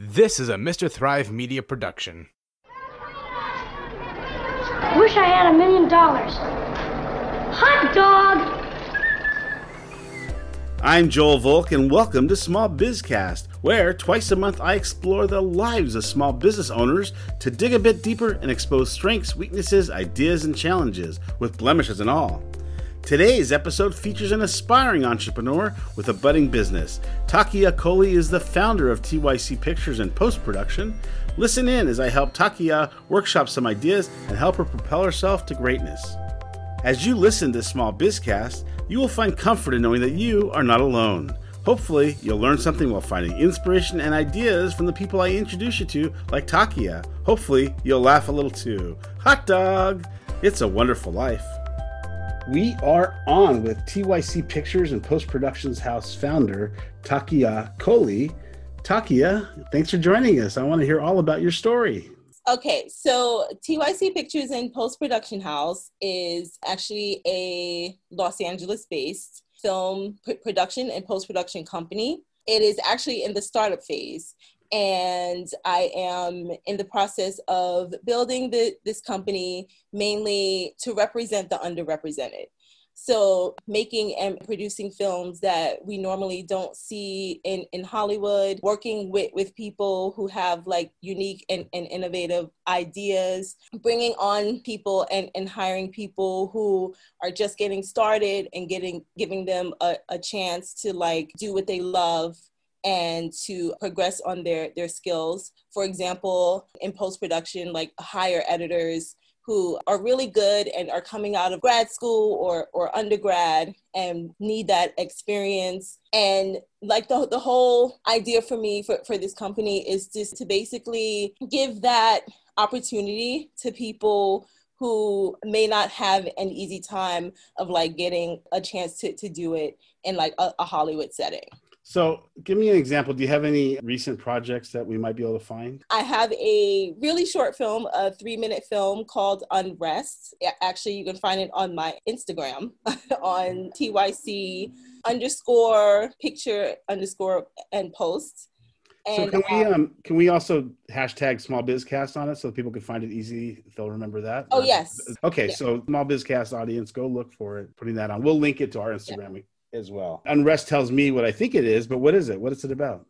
This is a Mr. Thrive Media production. Wish I had a million dollars. Hot dog! I'm Joel Volk, and welcome to Small Bizcast, where twice a month I explore the lives of small business owners to dig a bit deeper and expose strengths, weaknesses, ideas, and challenges, with blemishes and all. Today's episode features an aspiring entrepreneur with a budding business. Takia Kohli is the founder of TYC Pictures and Post Production. Listen in as I help Takia workshop some ideas and help her propel herself to greatness. As you listen to Small Bizcast, you will find comfort in knowing that you are not alone. Hopefully, you'll learn something while finding inspiration and ideas from the people I introduce you to, like Takia. Hopefully, you'll laugh a little too. Hot dog! It's a wonderful life. We are on with TYC Pictures and Post Productions House founder, Takia Kohli. Takia, thanks for joining us. I want to hear all about your story. Okay, so TYC Pictures and Post Production House is actually a Los Angeles based film production and post production company. It is actually in the startup phase. And I am in the process of building the, this company mainly to represent the underrepresented. So, making and producing films that we normally don't see in, in Hollywood, working with, with people who have like unique and, and innovative ideas, bringing on people and, and hiring people who are just getting started and getting giving them a, a chance to like do what they love and to progress on their their skills for example in post production like hire editors who are really good and are coming out of grad school or, or undergrad and need that experience. And like the, the whole idea for me for, for this company is just to basically give that opportunity to people who may not have an easy time of like getting a chance to, to do it in like a, a Hollywood setting. So, give me an example. Do you have any recent projects that we might be able to find? I have a really short film, a three minute film called Unrest. Actually, you can find it on my Instagram on TYC underscore picture underscore and post. And, so can we um, can we also hashtag small bizcast on it so people can find it easy they'll remember that oh yes okay yeah. so small bizcast audience go look for it putting that on we'll link it to our instagram yeah as well. Unrest tells me what I think it is, but what is it? What is it about?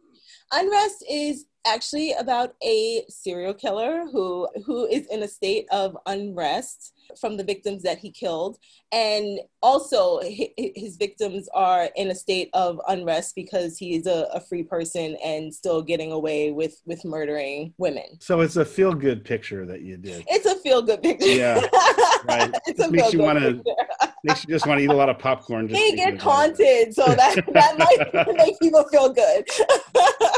Unrest is actually about a serial killer who who is in a state of unrest from the victims that he killed. And also his victims are in a state of unrest because he is a, a free person and still getting away with with murdering women. So it's a feel good picture that you did. It's a feel good picture. Yeah right. It's it makes you want to makes you just want to eat a lot of popcorn just he get haunted so that that might make people feel good.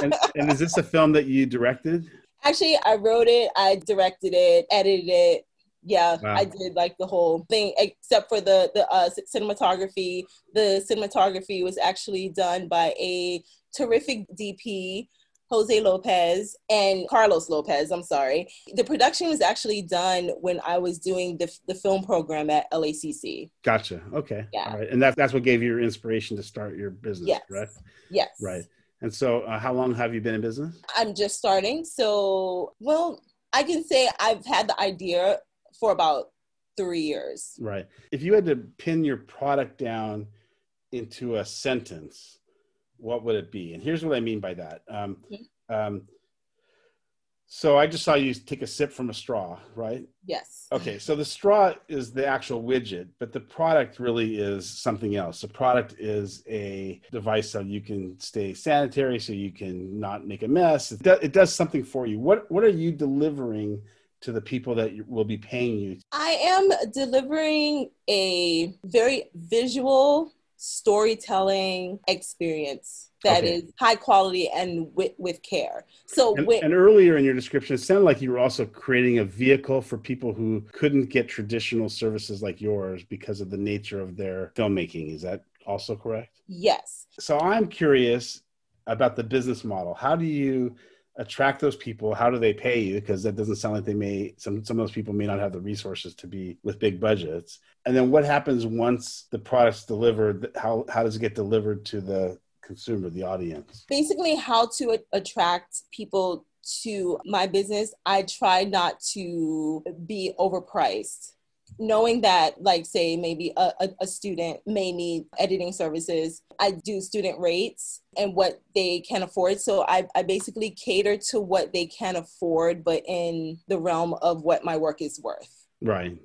And, and is this a film that you directed Actually, I wrote it, I directed it, edited it, yeah wow. i did like the whole thing except for the the uh, cinematography the cinematography was actually done by a terrific dp Jose Lopez and Carlos Lopez, I'm sorry. The production was actually done when I was doing the, the film program at LACC. Gotcha. Okay. Yeah. All right. And that, that's what gave you your inspiration to start your business, yes. right? Yes. Right. And so, uh, how long have you been in business? I'm just starting. So, well, I can say I've had the idea for about three years. Right. If you had to pin your product down into a sentence, what would it be? And here's what I mean by that. Um, mm-hmm. um, so I just saw you take a sip from a straw, right? Yes. Okay, so the straw is the actual widget, but the product really is something else. The product is a device so you can stay sanitary, so you can not make a mess. It, do, it does something for you. What What are you delivering to the people that will be paying you? I am delivering a very visual storytelling experience that okay. is high quality and with, with care. So, and, with, and, earlier in your description, it sounded like you were also creating a vehicle for people who couldn't get traditional services like yours because of the nature of their filmmaking. Is that also correct? Yes. So, I'm curious about the business model. How do you attract those people how do they pay you because that doesn't sound like they may some some of those people may not have the resources to be with big budgets and then what happens once the product's delivered how how does it get delivered to the consumer, the audience? Basically, how to a- attract people to my business. I try not to be overpriced knowing that like say maybe a, a, a, student may need editing services i do student rates and what they can afford so I, I basically cater to what they can afford but in the realm of what my work is worth right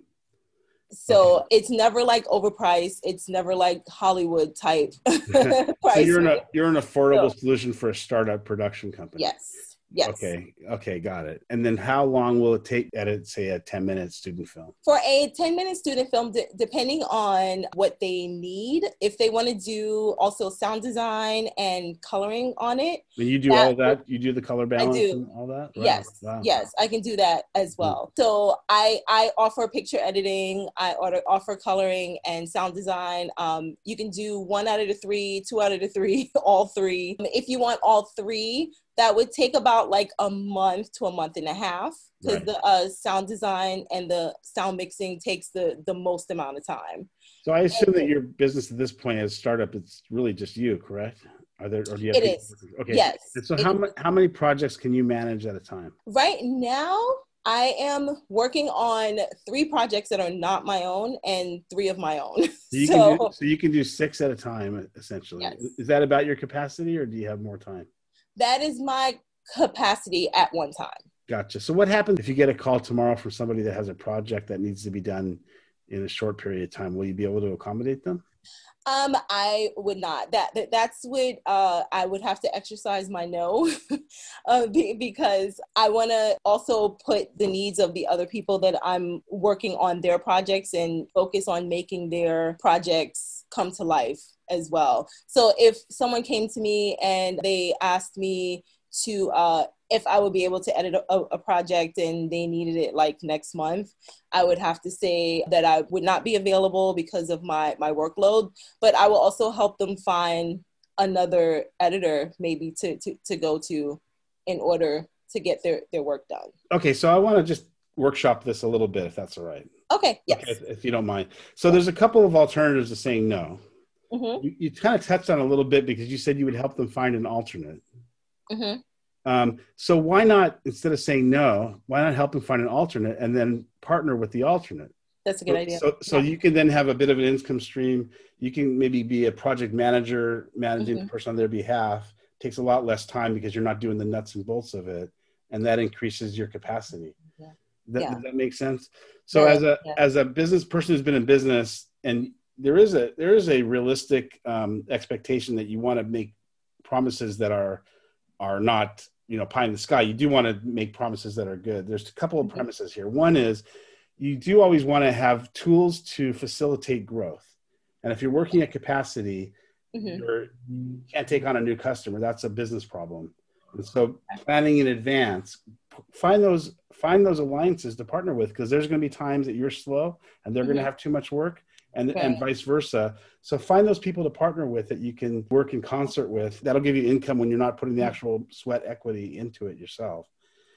so okay. it's never like overpriced. It's never like hollywood type so you're an, you're an affordable so, solution for a startup production company. Yes Yes. Okay. Okay. Got it. And then how long will it take to edit, say, a 10 minute student film? For a 10 minute student film, d- depending on what they need, if they want to do also sound design and coloring on it. And you do all of that? You do the color balance I do. all that? Right. Yes. Wow. Yes. I can do that as hmm. well. Mm-hmm. So I, I offer picture editing, I order, offer coloring and sound design. Um, you can do one out of the three, two out of the three, all three. If you want all three, that would take about like a month to a month and a half because right. the uh, sound design and the sound mixing takes the the most amount of time. So I assume and, that your business at this point as startup, it's really just you, correct? Are there? Or do you have it is. Okay. Yes. And so how many how many projects can you manage at a time? Right now, I am working on three projects that are not my own and three of my own. So you, so, can, do, so you can do six at a time, essentially. Yes. Is that about your capacity, or do you have more time? That is my capacity at one time. Gotcha. So what happens if you get a call tomorrow from somebody that has a project that needs to be done in a short period of time? Will you be able to accommodate them? Um, I would not. That, that that's what uh, I would have to exercise my no, uh, be, because I want to also put the needs of the other people that I'm working on their projects and focus on making their projects come to life as well. So if someone came to me and they asked me to uh, if I would be able to edit a, a, project and they needed it like next month, I would have to say that I would not be available because of my my workload. But I will also help them find another editor maybe to to, to go to in order to get their their work done. Okay, so I want to just workshop this a little bit if that's all right. Okay, yes. Okay, if, if you don't mind. So there's a couple of alternatives to saying no. Mm-hmm. You, you, kind of touched on a little bit because you said you would help them find an alternate. Mm-hmm. Um, so why not instead of saying no, why not help them find an alternate and then partner with the alternate? That's a good so, idea. So, so yeah. you can then have a bit of an income stream. You can maybe be a project manager managing mm-hmm. the person on their behalf. It takes a lot less time because you're not doing the nuts and bolts of it, and that increases your capacity. Yeah. That, yeah. Does that make sense? So, yeah. as a as a business person who's been in business and there is a there is a realistic um, expectation that you want to make promises that are are not you know pie in the sky. You do want to make promises that are good. There's a couple of mm-hmm. premises here. One is you do always want to have tools to facilitate growth, and if you're working at capacity, mm-hmm. you're, you can't take on a new customer. That's a business problem. And so planning in advance, find those find those alliances to partner with because there's going to be times that you're slow and they're mm-hmm. going to have too much work and, right. and vice versa. So find those people to partner with that you can work in concert with. That'll give you income when you're not putting the mm. actual sweat equity into it yourself.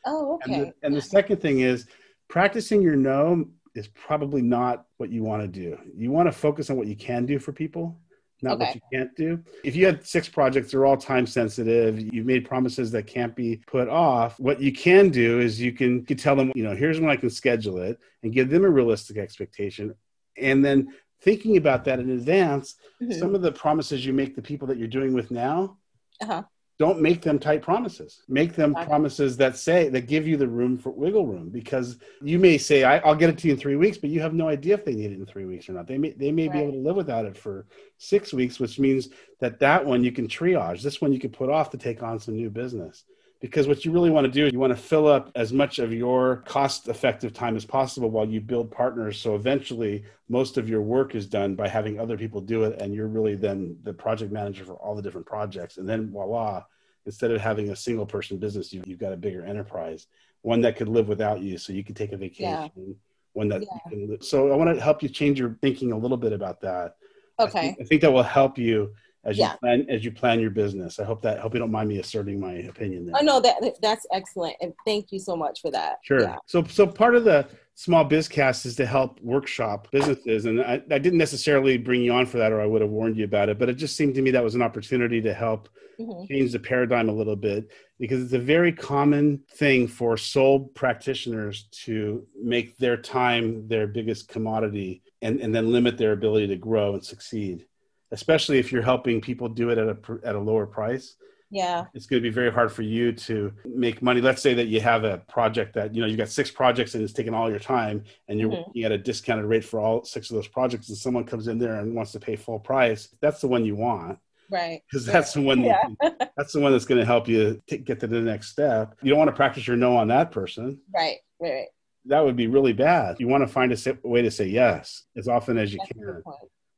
Oh, okay. And the, and the second thing is practicing your no is probably not what you want to do. You want to focus on what you can do for people, not okay. what you can't do. If you had six projects, they're all time sensitive. You've made promises that can't be put off. What you can do is you can, you can tell them, you know, here's when I can schedule it and give them a realistic expectation. And then thinking about that in advance, mm-hmm. some of the promises you make the people that you're doing with now, uh-huh. Don't make them tight promises. Make them okay. promises that say that give you the room for wiggle room because you may say, I, will get it to you in three weeks, but you have no idea if they need it in three weeks or not. They may they may right. be able to live without it for six weeks, which means that that one you can triage. This one you can put off to take on some new business because what you really want to do is you want to fill up as much of your cost effective time as possible while you build partners so eventually most of your work is done by having other people do it and you're really then the project manager for all the different projects and then voila instead of having a single person business you, have you've got a bigger enterprise one that could live without you so you can take a vacation yeah. one that yeah. you can so i want to help you change your thinking a little bit about that okay I think, I think that will help you as yeah. you plan as you plan your business. I hope that I hope you don't mind me asserting my opinion there. Oh no, that that's excellent, and thank you so much for that. Sure. Yeah. So so part of the Small Bizcast is to help workshop businesses. And I, I, didn't necessarily bring you on for that or I would have warned you about it, but it just seemed to me that was an opportunity to help mm-hmm. change the paradigm a little bit because it's a very common thing for sole practitioners to make their time their biggest commodity and, and then limit their ability to grow and succeed, especially if you're helping people do it at a, at a lower price. Yeah. It's going to be very hard for you to make money. Let's say that you have a project that you know you've got six projects and it's taking all your time and you're mm-hmm. working at a discounted rate for all six of those projects and someone comes in there and wants to pay full price that's the one you want. Right. Because that's the one yeah. that's the one that's going to help you t- get to the next step. You don't want to practice your no on that person. Right right that would be really bad. You want to find a way to say yes as often as you that's can.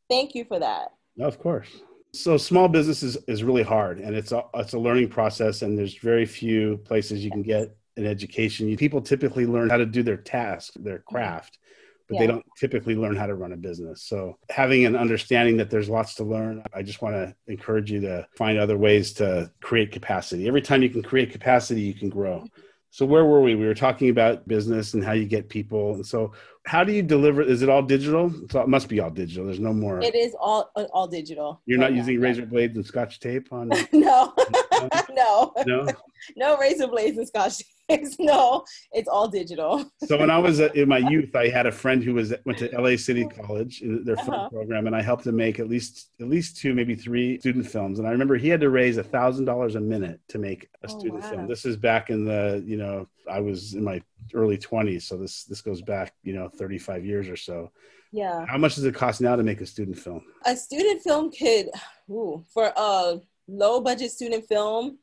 thank you for that no, of course so small business is, is really hard and it's a, it's a learning process and there's very few places you can get an education. People typically learn how to do their task, their mm-hmm. craft, but yeah. they don't typically learn how to run a business. So having an understanding that there's lots to learn, I just want to encourage you to find other ways to create capacity. Every time you can create capacity, you can grow. So where were we? We were talking about business and how you get people. And so how do you deliver? Is it all digital? So it must be all digital. There's no more. It is all uh, all digital. You're not using razor blades and scotch tape on. no, no, no, no razor blades and scotch tapes. No, it's all digital. so when I was in my youth, I had a friend who was went to LA City College in their film uh-huh. program, and I helped him make at least at least two, maybe three student films. And I remember he had to raise a thousand dollars a minute to make a oh, student wow. film. This is back in the you know I was in my early 20s so this this goes back you know 35 years or so yeah how much does it cost now to make a student film a student film could ooh, for a low budget student film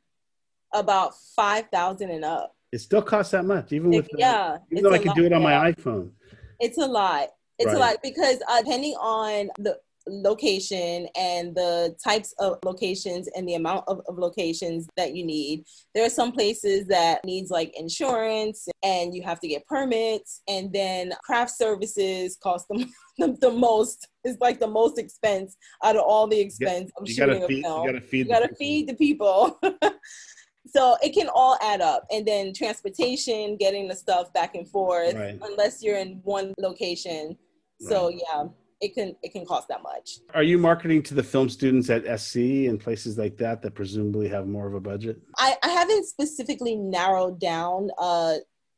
about 5000 and up it still costs that much even with yeah even though i can lot, do it on yeah. my iphone it's a lot it's right. a lot because uh, depending on the location and the types of locations and the amount of, of, locations that you need. There are some places that needs like insurance and you have to get permits and then craft services cost them the, the most is like the most expense out of all the expense of shooting feed, a film. You gotta feed, you gotta the feed the people. so it can all add up and then transportation getting the stuff back and forth right. unless you're in one location right. so yeah it can it can cost that much. Are you marketing to the film students at SC and places like that that presumably have more of a budget? I, I haven't specifically narrowed down uh,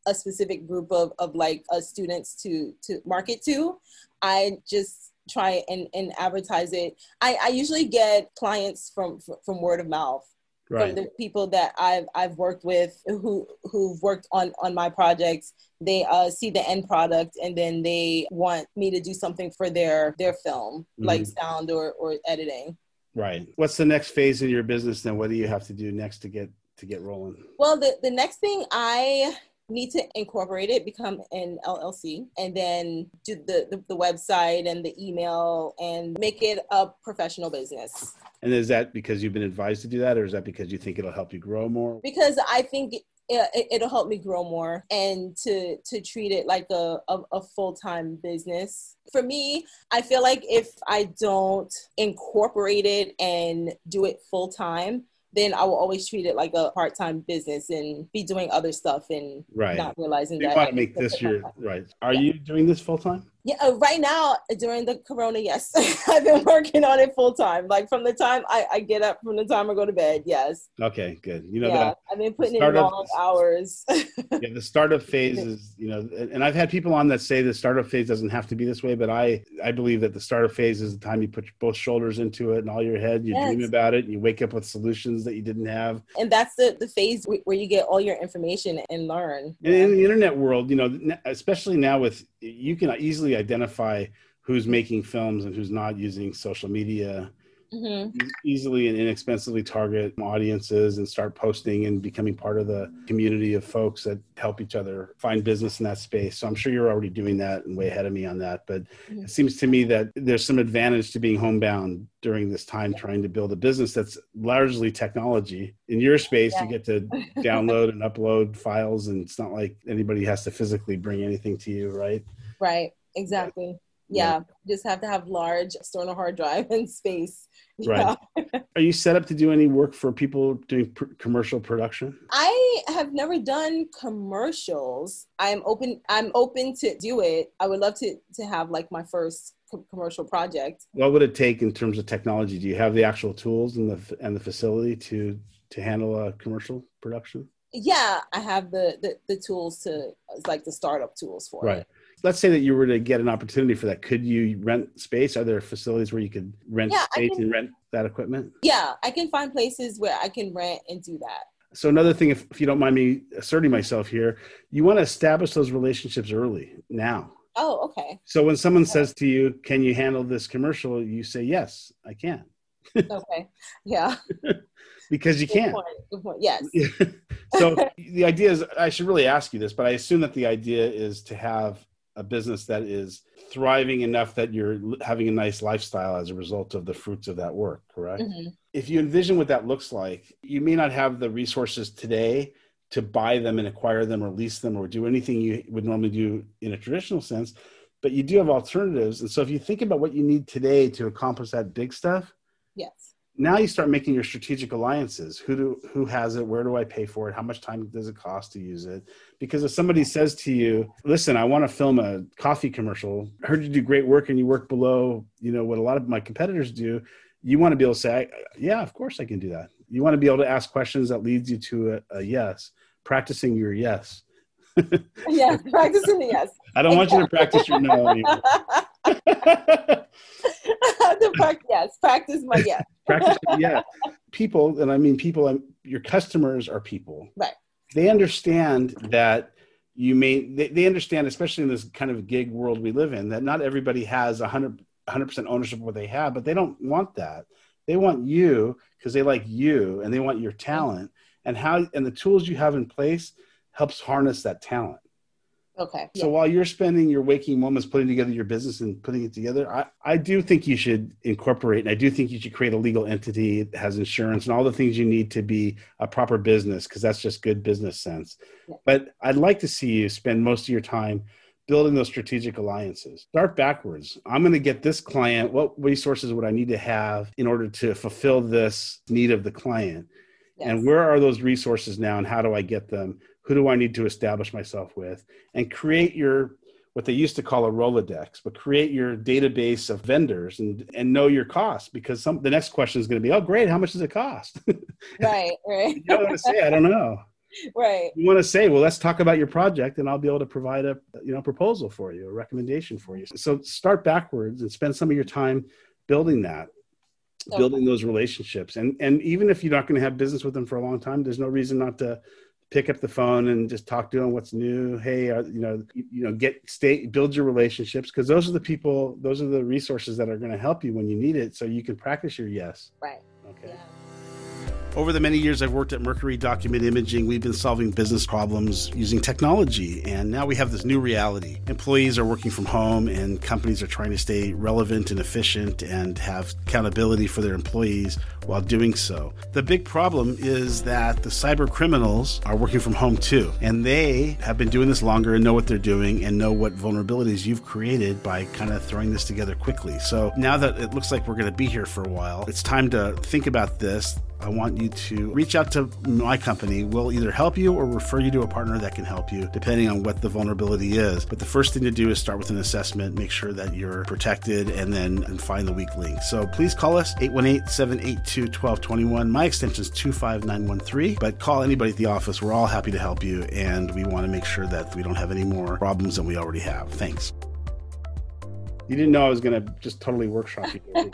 a specific group of, of like uh, students to to market to. I just try and, and advertise it. I, I usually get clients from from word of mouth right. from the people that I've I've worked with who who've worked on on my projects. They uh, see the end product and then they want me to do something for their their film, mm-hmm. like sound or or editing. Right. What's the next phase in your business then? What do you have to do next to get to get rolling? Well, the the next thing I need to incorporate it, become an LLC, and then do the, the, the, website and the email and make it a professional business. And is that because you've been advised to do that, or is that because you think it'll help you grow more? Because I think it, will help me grow more and to to treat it like a, a, a full-time business for me i feel like if i don't incorporate it and do it full-time then I will always treat it like a part time business and be doing other stuff and right. not realizing you that. You want to make this your right. Are yeah. you doing this full time? Yeah, uh, right now during the corona, yes, I've been working on it full time. Like from the time I, I get up, from the time I go to bed, yes. Okay, good. You know, yeah, I've been putting in long hours. yeah, the startup phase is, you know, and I've had people on that say the startup phase doesn't have to be this way, but I I believe that the startup phase is the time you put both shoulders into it and all your head, you yes. dream about it, and you wake up with solutions that you didn't have. And that's the the phase where you get all your information and learn. And in the internet world, you know, especially now with you can easily identify who's making films and who's not using social media mm-hmm. easily and inexpensively target audiences and start posting and becoming part of the community of folks that help each other find business in that space. So i'm sure you're already doing that and way ahead of me on that but mm-hmm. it seems to me that there's some advantage to being homebound during this time trying to build a business that's largely technology. In your space yeah. you get to download and upload files and it's not like anybody has to physically bring anything to you right? Right. Exactly Yeah, just have to have large external hard drive and space. Right. Yeah. Are you set up to do any work for people doing pr- commercial production? I have never done commercials. I'm open. I'm open to do it. I would love to to have like my first co- commercial project. What would it take in terms of technology? Do you have the actual tools and the and the facility to to handle a commercial production? Yeah, I have the the, the tools to like the startup tools for it. Right. it. Let's say that you were to get an opportunity for that. Could you rent space? Are there facilities where you could rent Yeah, space can- and rent that equipment? Yeah, I can find places where I can rent and do that. So another thing, if, if you don't mind me asserting myself here, you want to establish those relationships early now. Oh, okay. So when someone says to you, "Can you handle this commercial?" you say, "Yes, I can," Okay. Yeah. because you Good can. point. Good point. Yes. so the idea is, I should really ask you this, but I assume that the idea is to have a business that is thriving enough that you're having a nice lifestyle as a result of the fruits of that work. Correct. Mhm. if you envision what that looks like, you may not have the resources today to buy them and acquire them or lease them or do anything you would normally do in a traditional sense, but you do have alternatives. And so if you think about what you need today to accomplish that big stuff, Yes. Now you start making your strategic alliances. Who do who has it? Where do I pay for it? How much time does it cost to use it? Because if somebody says to you, "Listen, I want to film a coffee commercial. I heard you do great work and you work below, you know, what a lot of my competitors do." You want to be able to say, "Yeah, of course I can do that." You want to be able to ask questions that leads you to a, a yes, practicing your yes. Yes. Practicing the yes. I don't want you to practice your no anymore. the prac- yes. Practice my yes. practice yeah people and i mean people your customers are people Right. they understand that you may they, they understand especially in this kind of gig world we live in that not everybody has 100 100% ownership of what they have but they don't want that they want you because they like you and they want your talent and how and the tools you have in place helps harness that talent Okay. so while you're spending your waking moments putting together your business and putting it together, I, I do think you should incorporate and I do think you should create a legal entity that has insurance and all the things you need to be a proper business because that's just good business sense. Yeah. But I'd like to see you spend most of your time building those strategic alliances. Start backwards. I'm going to get this client. What resources would I need to have in order to fulfill this need of the client? and where are those resources now and how do i get them who do i need to establish myself with and create your what they used to call a rolodex but create your database of vendors and and know your costs because some the next question is going to be oh great how much does it cost Right, Right. Right. don't want to say i don't know Right. you want to say well let's talk about your project and i'll be able to provide a you know proposal for you a recommendation for you so start backwards and spend some of your time building that Okay. building those relationships and and even if you're not going to have business with them for a long time there's no reason not to pick up the phone and just talk to them what's new hey uh, you know you, you know get stay build your relationships because those are the people those are the resources that are going to help you when you need it so you can practice your yes Right. okay Yeah. Over the many years I've worked at Mercury Document Imaging, we've been solving business problems using technology, and now we have this new reality. Employees are working from home, and companies are trying to stay relevant and efficient and have accountability for their employees while doing so. The big problem is that the cyber criminals are working from home too, and they have been doing this longer and know what they're doing and know what vulnerabilities you've created by kind of throwing this together quickly. So now that it looks like we're going to be here for a while, it's time to think about this. I want you to reach out to my company. We'll either help you or refer you to a partner that can help you, depending on what the vulnerability is. But the first thing to do is start with an assessment, make sure that you're protected, and then and find the weak link. So please call us 818 782 1221. My extension is 25913, but call anybody at the office. We're all happy to help you, and we want to make sure that we don't have any more problems than we already have. Thanks. You didn't know I was going to just totally workshop you.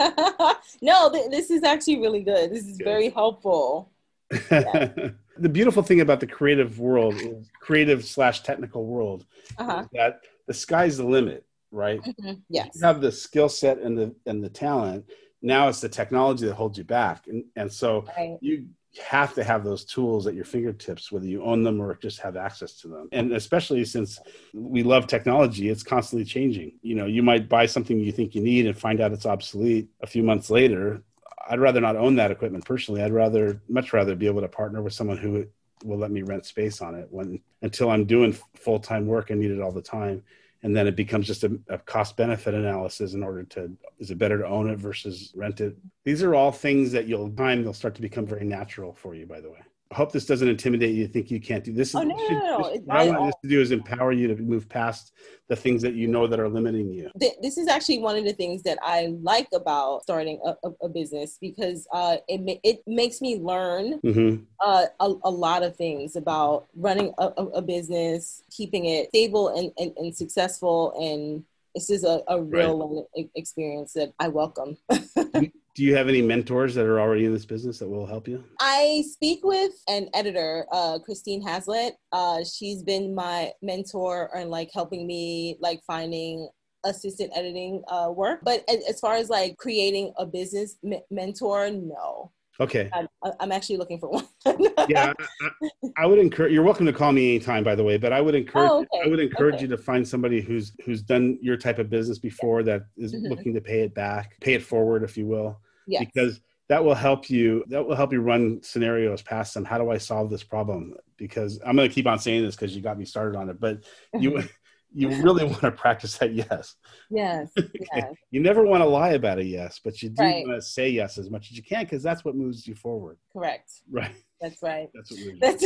no, th- this is actually really good. This is Good. very helpful. the beautiful thing about the creative world is creative slash technical world Uh-huh. is that the sky's the limit right Mhm. Yes. you have the skill set and the and the talent now it's the technology that holds you back and and so Right. you have to have those tools at your fingertips whether you own them or just have access to them. And especially since we love technology it's constantly changing. You know you might buy something you think you need and find out it's obsolete a few months later. I'd rather not own that equipment personally. I'd rather much rather be able to partner with someone who will let me rent space on it when until i'm doing full-time work and need it all the time and then it becomes just a, a cost benefit analysis in order to is it better to own it versus rent it? These are all things that you'll time they'll start to become very natural for you by the way hope this doesn't intimidate you think you can't do this. Oh, no, no, no. This, what I want this to do is empower you to move past the things that you know that are limiting you. This is actually one of the things that I like about starting a, a, a business because uh, it, it makes me learn mm-hmm. uh, a, a, lot of things about running a, a business, keeping it stable and, and, and successful and this is a, a real right. experience that I welcome. do you have any mentors that are already in this business that will help you? I speak with an editor, uh, Christine Haslett. Uh, she's been my mentor and like helping me like finding assistant editing uh, work. But as far as like creating a business m- mentor, no. Okay. I'm, I'm, actually looking for one. yeah, I, I, would encourage. You're welcome to call me anytime, by the way. But I would encourage. Oh, okay. I would encourage okay. you to find somebody who's who's done your type of business before that is mm-hmm. looking to pay it back, pay it forward, if you will yes. because that will help you that will help you run scenarios past them. How do i solve this problem? Because i'm going to keep on saying this because you got me started on it but you you really want to practice that yes. Yes, yes. you never want to lie about a yes but you do right. want to say yes as much as you can because that's what moves you forward. Correct. Right. That's right. That's what that's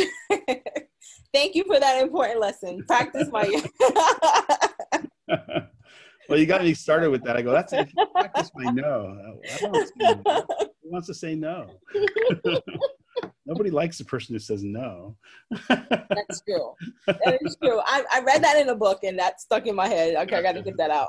thank you for that important lesson. Practice my well, you got me started with that. I go, that's practice my no. Who wants to say no? Nobody likes the person who says no. That's true. That is true. I, I read that in a book and that stuck in my head. Okay, I got to get that out.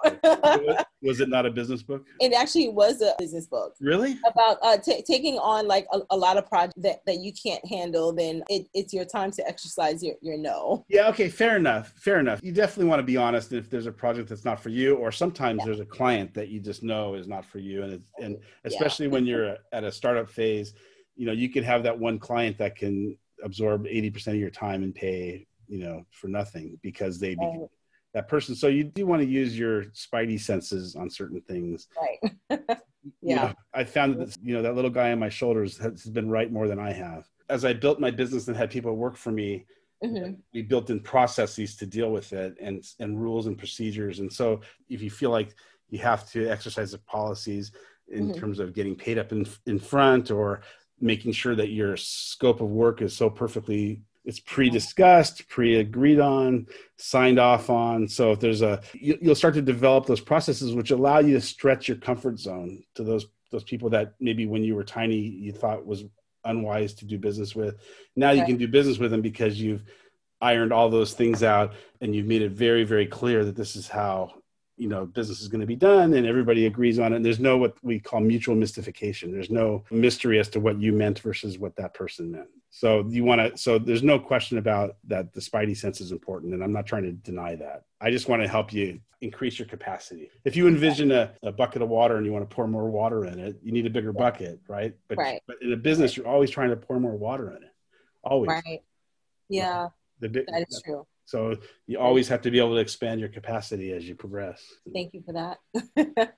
was it not a business book? It actually was a business book. Really? About uh, t- taking on like a, a, lot of projects that, that you can't handle, then it, it's your time to exercise your, your no. Yeah, okay, fair enough. Fair enough. You definitely want to be honest if there's a project that's not for you, or sometimes yeah. there's a client that you just know is not for you. And, it's, and especially yeah. when you're at a startup phase, you know you could have that one client that can absorb 80% of your time and pay you know for nothing because they be, that person. So you do want to use your spidey senses on certain things. Right. Yeah you know, i found that you know that little guy on my shoulders has been right more than i have. As i built my business and had people work for me mm-hmm. we built in processes to deal with it and and rules and procedures. And so if you feel like you have to exercise the policies in mm-hmm. terms of getting paid up in in front or making sure that your scope of work is so perfectly it's pre-discussed pre-agreed on signed off on. So if there's a you, will start to develop those processes which allow you to stretch your comfort zone to those those people that maybe when you were tiny you thought was unwise to do business with. Now okay. you can do business with them because you've ironed all those things out and you've made it very very clear that this is how you know business is going to be done and everybody agrees on it and there's no what we call mutual mystification. There's no mystery as to what you meant versus what that person meant. So you want to so there's no question about that the spidey sense is important and i'm not trying to deny that. I just want to help you increase your capacity. If you envision a, a bucket of water and you want to pour more water in it you need a bigger bucket right? But, right. but in a business you're always trying to pour more water in it. Always. Right. Yeah. The, that is true so you always have to be able to expand your capacity as you progress. Thank you for that.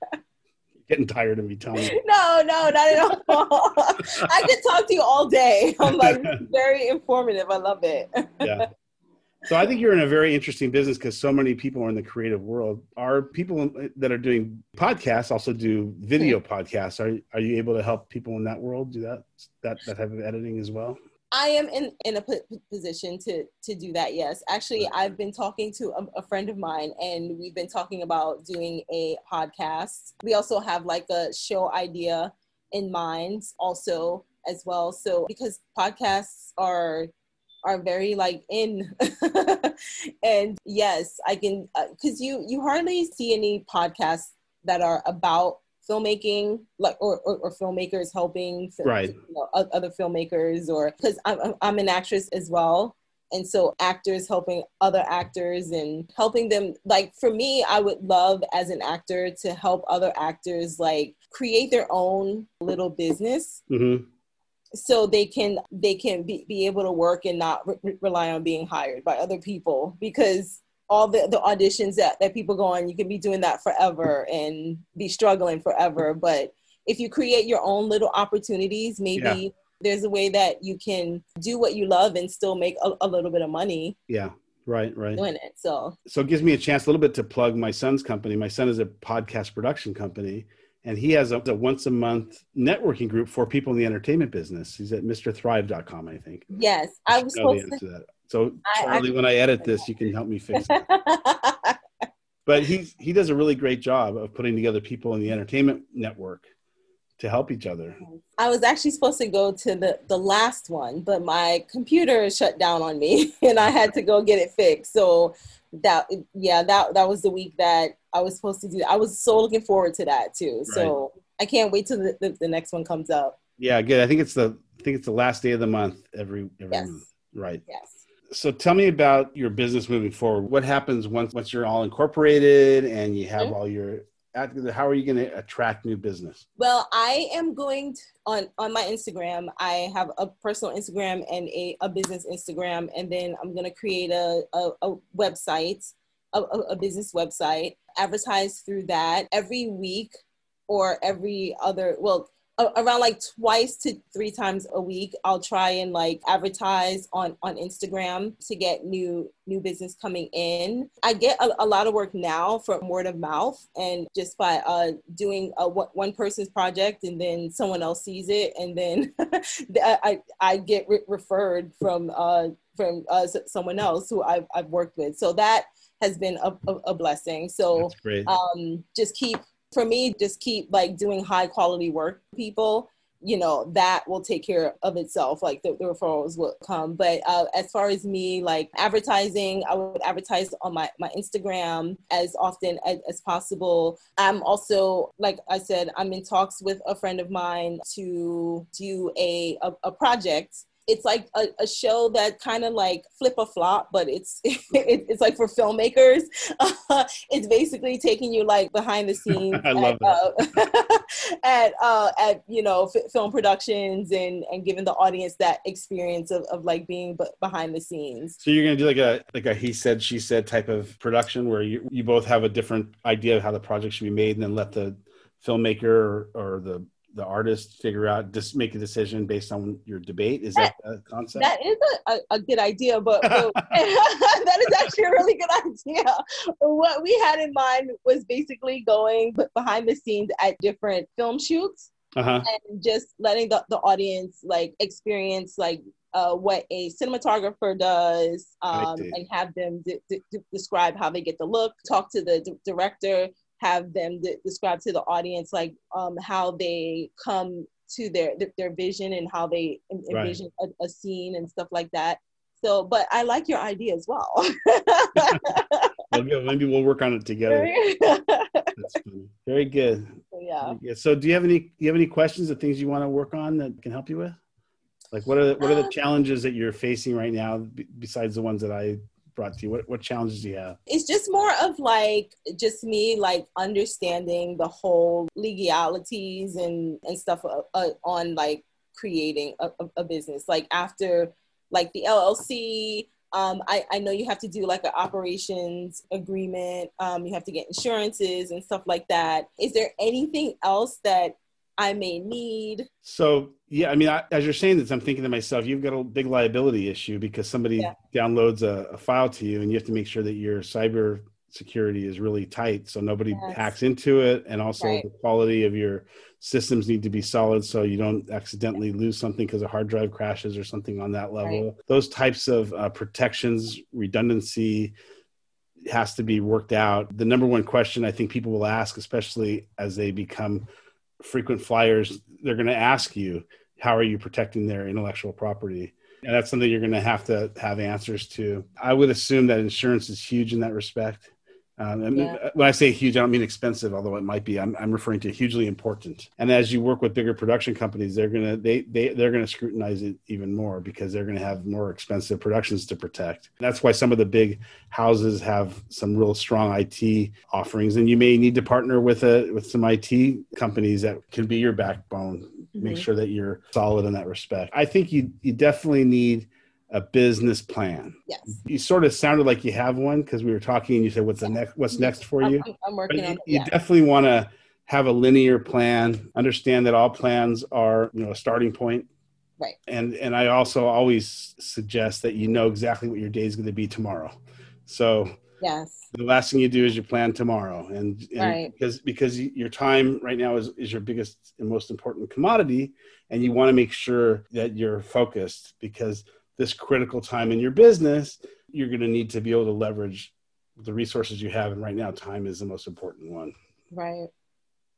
Getting tired of me telling you. No, no, not at all. I could talk to you all day. I'm like very informative. I love it. yeah. So I think you're in a very interesting business because so many people are in the creative world. Are people that are doing podcasts also do video podcasts? Are are you able to help people in that world do that that that type of editing as well? I am in, in a position to, to do that. Yes. Actually, I've been talking to a, a, friend of mine and we've been talking about doing a podcast. We also have like a show idea in mind also as well. So because podcasts are are very like in and yes i can because uh, you you hardly see any podcasts that are about filmmaking like or, or, or filmmakers helping right. you know, other filmmakers or because I'm, I'm an actress as well. And so actors helping other actors and helping them like for me i would love as an actor to help other actors like create their own little business. Mm-hmm. so they can they can be, be able to work and not re- rely on being hired by other people because all the, the auditions that, that people go on, you can be doing that forever and be struggling forever. But if you create your own little opportunities, maybe yeah. there's a way that you can do what you love and still make a, a little bit of money. Yeah. Right, right. doing it. So So it gives me a chance a little bit to plug my son's company. My son is a podcast production company, and he has a, a once a month networking group for people in the entertainment business. He's at MrThrive.com, I think. yes, I was supposed answer to So I- I- Charlie, when I edit this, you can help me fix it. But he he does a really great job of putting together people in the entertainment network to help each other. I was actually supposed to go to the the last one, but my computer shut down on me, and I had to go get it fixed. So that yeah, that that was the week that I was supposed to do. I was so looking forward to that too. So I can't wait till the, the, the next one comes up. Yeah, good. I think it's the I think it's the last day of the month every every Yes. month. Right. Yes. So tell me about your business moving forward. What happens once once you're all incorporated and you have Mhm. all your how are you going to attract new business? Well, I am going to, on on my Instagram. I have a personal Instagram and a, a business Instagram, and then I'm gonna create a a, a website, a, a, business website, advertise through that every week or every other. Well, around like twice to three times a week i'll try and like advertise on on instagram to get new new business coming in. I get a, a lot of work now from word of mouth and just by uh doing a one one person's project and then someone else sees it and then i i, get re- referred from uh from uh, someone else who I've, I've worked with. So that has been a, a, a blessing. So um, just keep for me just keep like doing high quality work people you know that will take care of itself like the, the referrals will come. But uh, as far as me like advertising i would advertise on my, my instagram as often as, as possible. I'm also like i said i'm in talks with a friend of mine to do a, a, a project it's like a, a show that kind of like Flip or Flop, but it's it, it's like for filmmakers. it's basically taking you like behind the scenes I love that. uh, at uh, at you know f- film productions and and giving the audience that experience of, of like being b- behind the scenes. so you're going to do like a like a he said she said type of production where you you both have a different idea of how the project should be made and then let the filmmaker or, or the the artist figure out just make a decision based on your debate? Is that the concept? That is a, a, good idea, but, but that is actually a really good idea. What we had in mind was basically going behind the scenes at different film shoots uh-huh. and just letting the, the audience like experience like uh, what a cinematographer does um, and have them de- de- describe how they get the look talk to the d- director have them de- describe to the audience like um, how they come to their their- vision and how they en- Right. envision a, a scene and stuff like that. So but i like your idea as well. Maybe we'll work on it together. That's very good. Yeah. Yeah. So, do you have any do you have any questions or things you want to work on that can help you with? Like, what are the, what are the Um, challenges that you're facing right now besides the ones that I brought to you? What what challenges do you have? it's just more of like just me like understanding the whole legalities and and stuff uh, uh, on like creating a, a, a business like after like the llc um, I, I know you have to do like an operations agreement um, you have to get insurances and stuff like that is there anything else that i may need So, yeah, I mean, I, as you're saying this, I'm thinking to myself, you've got a big liability issue because somebody Yeah. downloads a, a file to you, and you have to make sure that your cyber security is really tight so nobody Yes. hacks into it, and also Right. the quality of your systems need to be solid so you don't accidentally lose something because a hard drive crashes or something on that level. Those types of uh, protections, redundancy has to be worked out. The number one question I think people will ask, especially as they become frequent flyers, they're going to ask you, how are you protecting their intellectual property? And that's something you're going to have to have answers to. I would assume that insurance is huge in that respect. Um, and Yeah. When I say huge, I don't mean expensive, although it might be. I'm, I'm referring to hugely important. And as you work with bigger production companies, they're gonna they they they're gonna scrutinize it even more because they're gonna have more expensive productions to protect. That's why some of the big houses have some real strong IT offerings, and you may need to partner with a with some IT companies that can be your backbone. Make Mhm. sure that you're solid in that respect. I think you you definitely need a business plan. yes You sort of sounded like you have one because we were talking and you said what's the next what's next for you. I'm, I'm But working you, on you yeah. definitely want to have a linear plan. Understand that all plans are, you know, a starting point, Right. And and I also always suggest that you know exactly what your day is going to be tomorrow. So Yes. the last thing you do is you plan tomorrow and, and Right. because because your time right now is, is your biggest and most important commodity and you want to make sure that you're focused because this critical time in your business you're going to need to be able to leverage the resources you have and right now time is the most important one Right.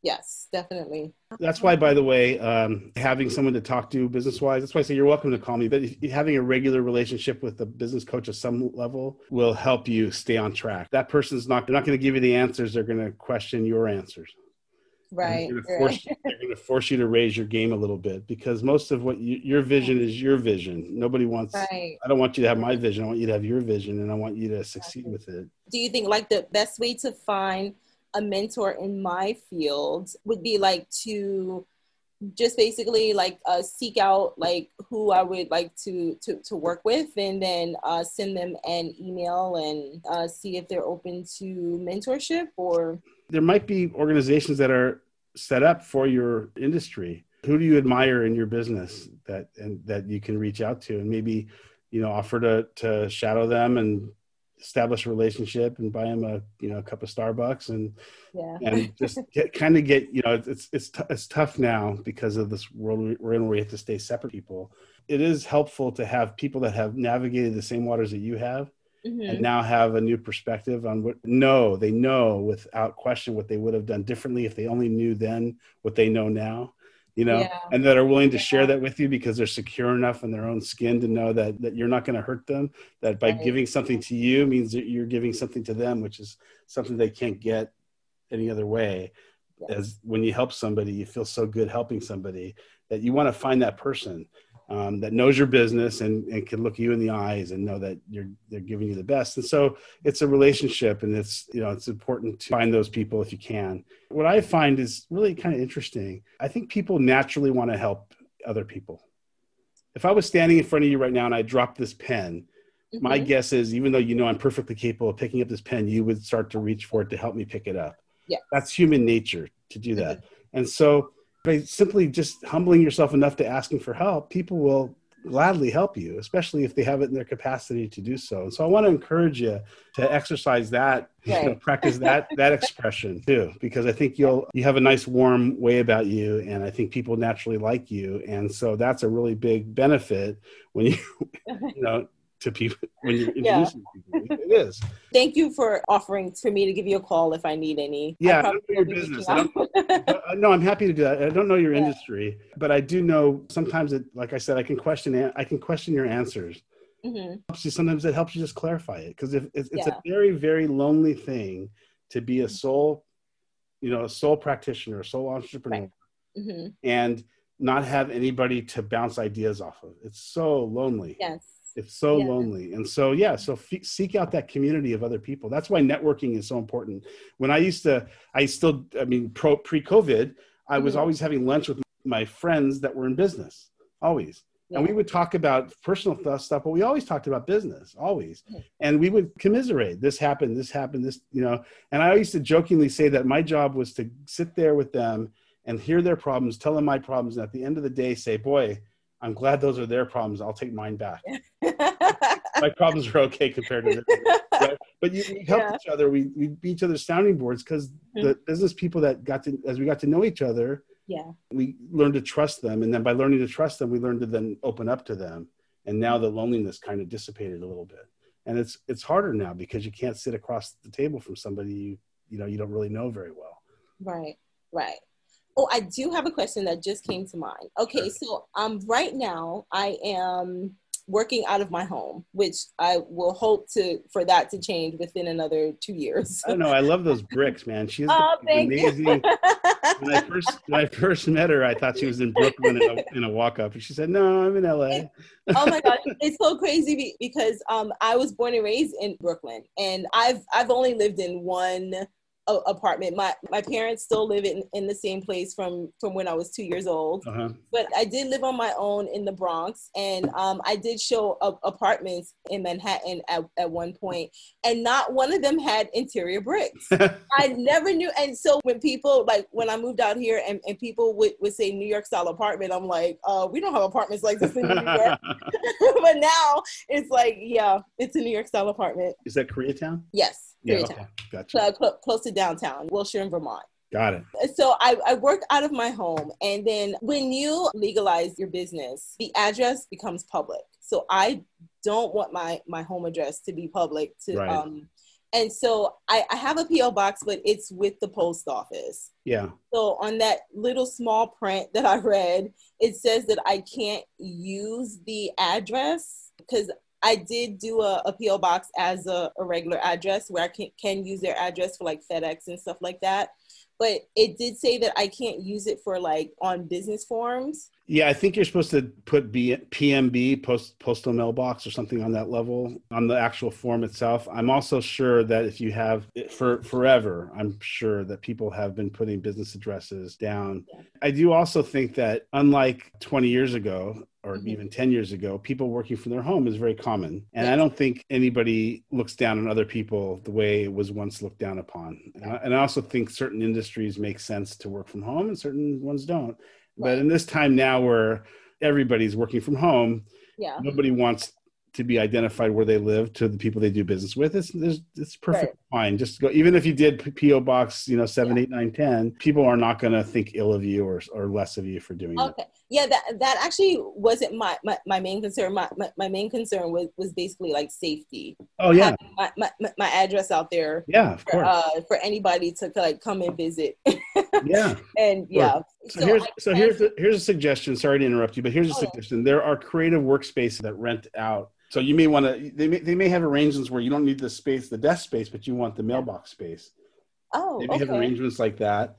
Yes, definitely. that's why by the way um, having someone to talk to business wise that's why i say you're welcome to call me but if, having a regular relationship with a business coach at some level will help you stay on track that person's not they're not going to give you the answers they're going to question your answers Right. They're going to right. force, you- they're gonna force you to raise your game a little bit because most of what you, your vision is your vision. Nobody wants. Right. I don't want you to have my vision. I want you to have your vision, and I want you to succeed with it. do you think like the best way to find a mentor in my field would be like to just basically like uh, seek out like who I would like to to, to work with and then uh, send them an email and uh, see if they're open to mentorship or There might be organizations that are set up for your industry. Who do you admire in your business that and that you can reach out to, and maybe you know offer to to shadow them and establish a relationship and buy him a you know a cup of Starbucks and yeah. and just get, kind of get you know it's it's t- it's tough now because of this world we- we're in where we have to stay separate people. It is helpful to have people that have navigated the same waters that you have Mhm. and now have a new perspective on what know they know without question what they would have done differently if they only knew then what they know now you know Yeah. and that are willing to share that with you because they're secure enough in their own skin to know that that you're not going to hurt them that by Right. giving something to you means that you're giving something to them which is something they can't get any other way as when you help somebody you feel so good helping somebody that you want to find that person um, that knows your business and, and can look you in the eyes and know that you're they're giving you the best. And so it's a relationship and it's you know it's important to find those people if you can. What i find is really kind of interesting. I think people naturally want to help other people. If i was standing in front of you right now and i dropped this pen my Mhm. guess is even though you know i'm perfectly capable of picking up this pen you would start to reach for it to help me pick it up. Yeah. that's human nature to do that. And so by simply just humbling yourself enough to asking for help people will gladly help you especially if they have it in their capacity to do so. And so i want to encourage you to exercise that you know, practice that that expression too because i think you'll you have a nice warm way about you and i think people naturally like you. And so that's a really big benefit when you you know to people when you're Yeah. introducing people it is Thank you for offering for me to give you a call if I need any. Yeah, I probably don't know your business. Uh, no i'm happy to do that i don't know your Yeah. industry but i do know sometimes it like i said i can question i can question your answers Mhm. sometimes it helps you just clarify it because if it's, it's Yeah. a very very lonely thing to be a sole you know a sole practitioner a sole entrepreneur Mhm. and not have anybody to bounce ideas off of it's so lonely Yes. It's so Yeah. lonely. And so yeah so f- seek out that community of other people. That's why networking is so important. When i used to i still i mean pro pre-covid i was Mhm. always having lunch with my friends that were in business always. And we would talk about personal th- stuff but we always talked about business always. Mhm. and we would commiserate this happened this happened this you know. And i used to jokingly say that my job was to sit there with them and hear their problems tell them my problems and at the end of the day say boy i'm glad those are their problems i'll take mine back my problems are okay compared to theirs. Right? But you, we helped Yeah. each other. We we be each other's sounding boards because mm-hmm. the business people that got to as we got to know each other, yeah. we learned to trust them, and then by learning to trust them, we learned to then open up to them. And now the loneliness kind of dissipated a little bit. And it's it's harder now because you can't sit across the table from somebody you you know you don't really know very well. Right, right. Oh, I do have a question that just came to mind. Okay, so um, right now I am working out of my home, which I will hope to for that to change within another two years. I don't know. I love those bricks, man. She's Oh, amazing. when I first when I first met her, I thought she was in Brooklyn in a, in a walk up, and she said, "No, I'm in LA." oh my gosh, it's so crazy because um, I was born and raised in Brooklyn, and I've I've only lived in one a, apartment. My my parents still live in, in the same place from from when I was two years old. Uh-huh. But I did live on my own in the Bronx, and um, I did show apartments in Manhattan at, at one point, and not one of them had interior bricks. I never knew. And so when people like when I moved out here, and, and people would, would say New York style apartment, I'm like, uh, we don't have apartments like this in New York. but now it's like, yeah, it's a New York style apartment. Is that Koreatown? Yes. Yeah, okay. gotcha. So, cl- close to downtown, Wilshire in Vermont. Got it. So I, I work out of my home. And then when you legalize your business, the address becomes public. So I don't want my, my home address to be public to right. um and so I, I have a PO box, but it's with the post office. Yeah. So on that little small print that I read, it says that I can't use the address because I did do a, a PO box as a, a, regular address where I can, can use their address for like FedEx and stuff like that. But it did say that I can't use it for like on business forms. Yeah, I think you're supposed to put B, PMB, post, postal mailbox, or something on that level on the actual form itself. I'm also sure that if you have for forever, I'm sure that people have been putting business addresses down. Yeah. I do also think that unlike 20 years ago, or mm-hmm. even 10 years ago, people working from their home is very common. And yes. I don't think anybody looks down on other people the way it was once looked down upon. And I, and I also think certain industries make sense to work from home and certain ones don't. But in this time now where everybody's working from home, yeah. nobody wants to be identified where they live to the people they do business with. It's it's, it's perfect right. Fine. Just go. Even if you did PO box, you know, seven, yeah. eight, nine, ten, people are not going to think ill of you or or less of you for doing okay. it. Yeah, that that actually wasn't my my, my main concern. My, my, my main concern was was basically like safety. Oh yeah, my, my, my address out there. Yeah, of for, course. Uh, for anybody to like come and visit. yeah, and yeah. So, so here's so here's the, here's a suggestion. Sorry to interrupt you, but here's a oh, suggestion. There are creative workspaces that rent out so you may want to. They may, they may have arrangements where you don't need the space, the desk space, but you want the mailbox space. Oh, they okay. have arrangements like that.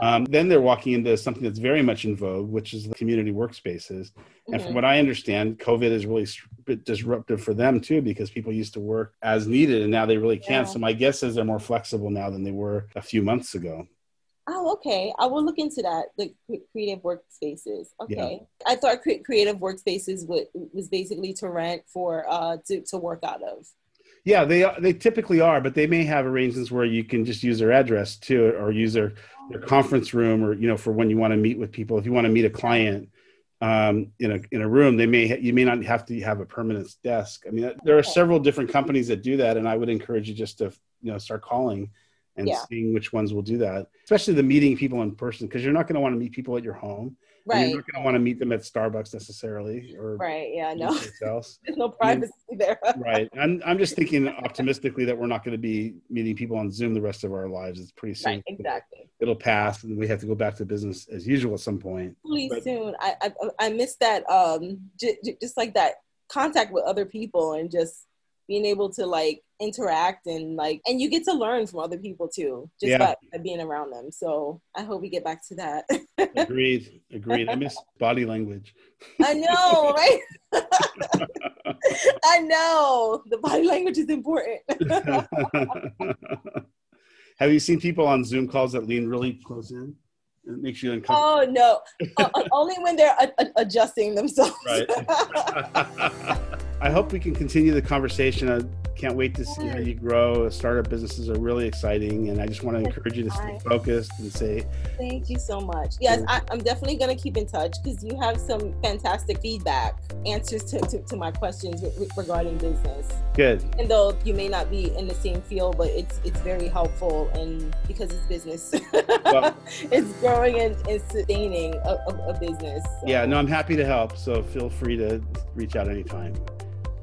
Um, then they're walking into something that's very much in vogue, which is the community workspaces. Mm-hmm. And from mm-hmm. what I understand, COVID is really disruptive for them too, because people used to work as needed and now they really can't. Yeah. So my guess is they're more flexible now than they were a few months ago. Oh, okay. I will look into that. The creative workspaces. Okay. Yeah. I thought creative workspaces would, was basically to rent for uh to, to work out of. Yeah, they they typically are, but they may have arrangements where you can just use their address too, or use their, their conference room, or you know, for when you want to meet with people. If you want to meet a client um, in a in a room, they may ha- you may not have to have a permanent desk. I mean, there are several different companies that do that, and I would encourage you just to you know start calling and yeah. seeing which ones will do that, especially the meeting people in person, because you're not going to want to meet people at your home. Right. You're not going to want to meet them at Starbucks necessarily, or right. Yeah, no. Else. There's no privacy I mean, there. right. I'm I'm just thinking optimistically that we're not going to be meeting people on Zoom the rest of our lives. It's pretty soon. Right, exactly. It'll pass, and we have to go back to business as usual at some point. Pretty but, soon. I I, I miss that. Um, j- j- just like that contact with other people and just being able to like interact and like and you get to learn from other people too just yeah. by, being around them so i hope we get back to that agreed agreed i miss body language i know right i know the body language is important have you seen people on zoom calls that lean really close in it makes you uncomfortable. Oh no! uh, only when they're adjusting themselves. Right. I hope we can continue the conversation. I can't wait to see how you grow. Startup businesses are really exciting, and I just want to encourage you to stay focused and say thank you so much. Yes, I, am definitely going to keep in touch because you have some fantastic feedback, answers to, to, to my questions regarding business. Good. And though you may not be in the same field, but it's it's very helpful, and because it's business, well, it's growing and, and sustaining a, a, a business. So. Yeah, no, I'm happy to help. So feel free to reach out anytime.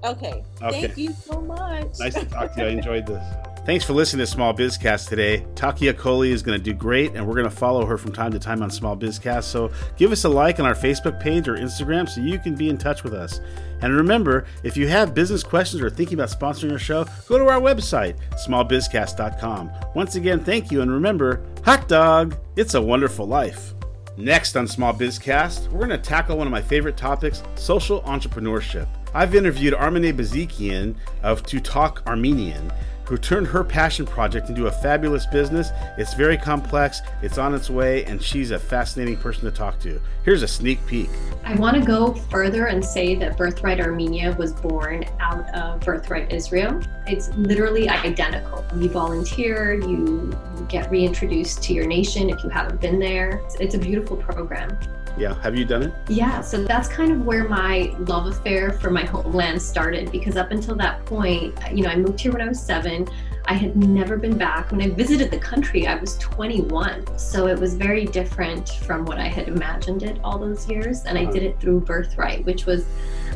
Okay. okay. Thank you so much. Nice to talk to you. I enjoyed this. Thanks for listening to Small Bizcast today. Takia Coley is going to do great, and we're going to follow her from time to time on Small Bizcast. So give us a like on our Facebook page or Instagram so you can be in touch with us. And remember, if you have business questions or thinking about sponsoring our show, go to our website, smallbizcast.com. Once again, thank you, and remember, hot dog, it's a wonderful life. Next on Small Bizcast, we're going to tackle one of my favorite topics social entrepreneurship. I've interviewed Armine Bazikian of To Talk Armenian. who turned her passion project into a fabulous business. It's very complex, it's on its way, and she's a fascinating person to talk to. Here's a sneak peek. I want to go further and say that Birthright Armenia was born out of Birthright Israel. It's literally identical. You volunteer, you get reintroduced to your nation if you haven't been there. It's a beautiful program. Yeah. Have you done it? Yeah. So that's kind of where my love affair for my homeland started because up until that point, you know, I moved here when I was seven. I had never been back. When I visited the country, I was 21. So it was very different from what I had imagined it all those years. And I did it through Birthright, which was,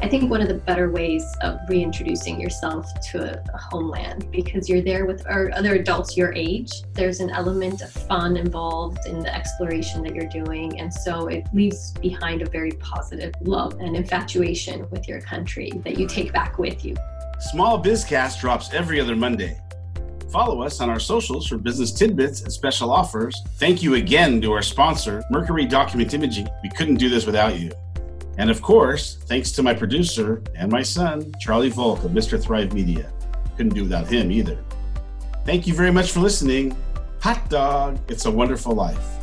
I think, one of the better ways of reintroducing yourself to a, homeland because you're there with other adults your age. There's an element of fun involved in the exploration that you're doing. And so it leaves behind a very positive love and infatuation with your country that you take back with you. Small Bizcast drops every other Monday. Follow us on our socials for business tidbits and special offers. Thank you again to our sponsor, Mercury Document Imaging. We couldn't do this without you. And of course, thanks to my producer and my son, Charlie Volk of Mr. Thrive Media. Couldn't do without him either. Thank you very much for listening. Hot dog, it's a wonderful life.